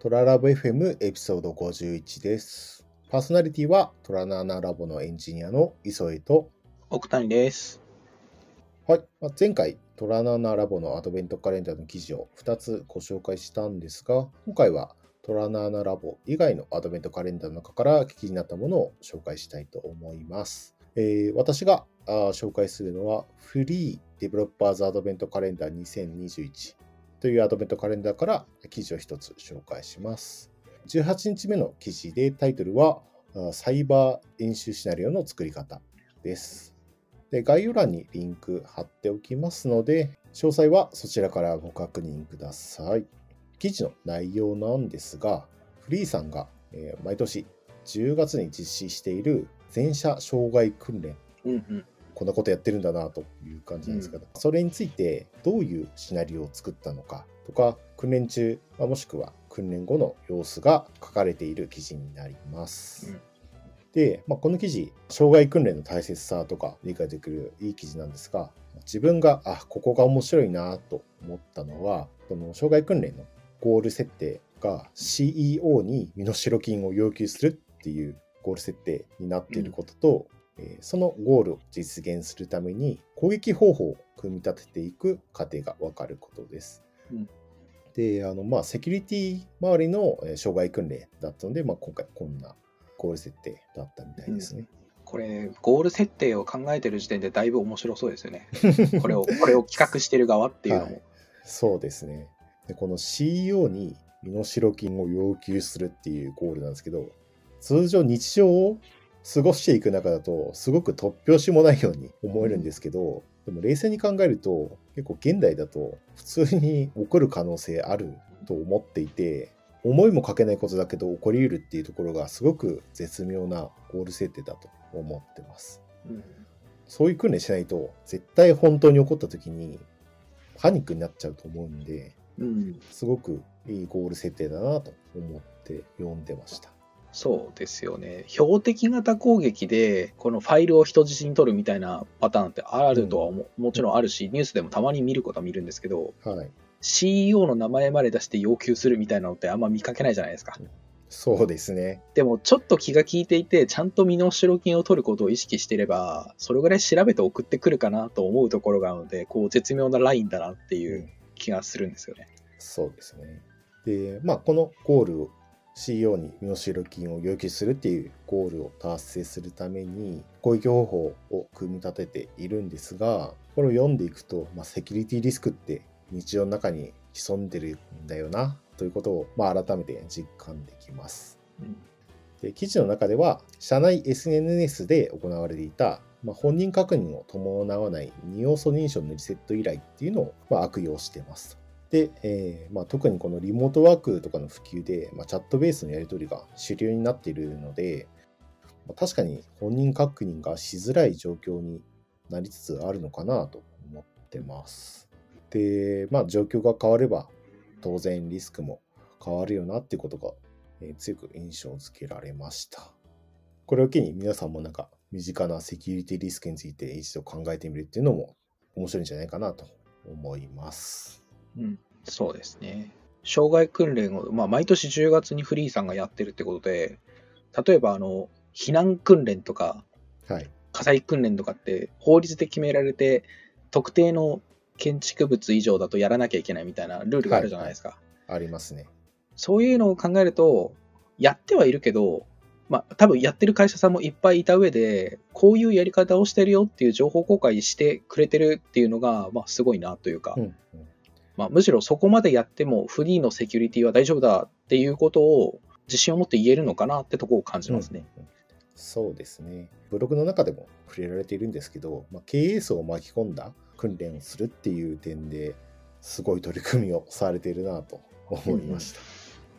トララボ FM エピソード51です。パーソナリティはトラナーナラボのエンジニアの磯江と、奥谷です。はい、まあ前回トラナーナラボのアドベントカレンダーの記事を2つご紹介したんですが、今回はトラナーナラボ以外のアドベントカレンダーの中から記事になったものを紹介したいと思います。えー私が紹介するのはフリーデベロッパーズアドベントカレンダー2021というアドベントカレンダーから記事を一つ紹介します。18日目の記事でタイトルはサイバー演習シナリオの作り方です。で概要欄にリンク貼っておきますので、詳細はそちらからご確認ください。記事の内容なんですが、フリーさんが、えー毎年10月に実施している全社障害訓練。こんなことやってるんだなという感じなんですけど、それについてどういうシナリオを作ったのかとか訓練中、まあもしくは訓練後の様子が書かれている記事になります。うんで、まあ、この記事障害訓練の大切さとか理解できるいい記事なんですが自分があここが面白いなと思ったのはその障害訓練のゴール設定が CEO に身代金を要求するっていうゴール設定になっていることと、えーそのゴールを実現するために攻撃方法を組み立てていく過程がわかることです。うんで、あの、まあ、セキュリティ周りのえー障害訓練だったので、まあ、今回こんなゴール設定だったみたいですね。これ、ゴール設定を考えてる時点でだいぶ面白そうですよね。これを、これを企画してる側っていうのも。はいそうですね。で、この CEO に身代金を要求するっていうゴールなんですけど、通常日常を過ごしていく中だと、すごく突拍子もないように思えるんですけど、でも冷静に考えると、結構現代だと普通に起こる可能性あると思っていて、思いもかけないことだけど起こり得るっていうところがすごく絶妙なゴール設定だと思ってます。うんそういう訓練しないと、絶対本当に起こった時にパニックになっちゃうと思うんで、うん。すごくいいゴール設定だなと思って読んでました。そうですよね。標的型攻撃で、このファイルを人質に取るみたいなパターンってあるとはも,、もちろんあるし、ニュースでもたまに見ることは見るんですけど、はい。CEO の名前まで出して要求するみたいなのってあんま見かけないじゃないですか。そうですね。でも、ちょっと気が利いていて、ちゃんと身代金を取ることを意識していれば、それぐらい調べて送ってくるかなと思うところがあるので、こう、絶妙なラインだなっていう気がするんですよね。そうですね。で、まあ、このゴールを CEO に身代金を要求するっていうゴールを達成するために攻撃方法を組み立てているんですが、これを読んでいくと、まあ、セキュリティリスクって日常の中に潜んでるんだよなということを、まあ、改めて実感できます。うんで記事の中では社内 SNS で行われていた、まあ、本人確認を伴わない二要素認証のリセット依頼っていうのを、まあ、悪用してます。で、えーまあ、特にこのリモートワークとかの普及で、まあ、チャットベースのやり取りが主流になっているので、まあ確かに本人確認がしづらい状況になりつつあるのかなと思ってます。で、まあ、状況が変われば当然リスクも変わるよなってことがえー強く印象付けられました。これを機に皆さんもなんか身近なセキュリティリスクについて一度考えてみるっていうのも面白いんじゃないかなと思います。うん。そうですね。障害訓練を、まあ、毎年10月にフリーさんがやってるってことで、例えば、あの、避難訓練とか、はい。火災訓練とかって法律で決められて、特定の建築物以上だとやらなきゃいけないみたいなルールがあるじゃないですか。ありますね。そういうのを考えると、やってはいるけど、まあ、多分やってる会社さんもいっぱいいた上で、こういうやり方をしてるよっていう情報公開してくれてるっていうのが、まあ、すごいなというか、うんうんまあ、むしろそこまでやってもフリーのセキュリティは大丈夫だっていうことを自信を持って言えるのかなってところを感じますね。うんうんそうですね。ブログの中でも触れられているんですけど、まあ、経営層を巻き込んだ訓練をするっていう点ですごい取り組みをされているなと思いました。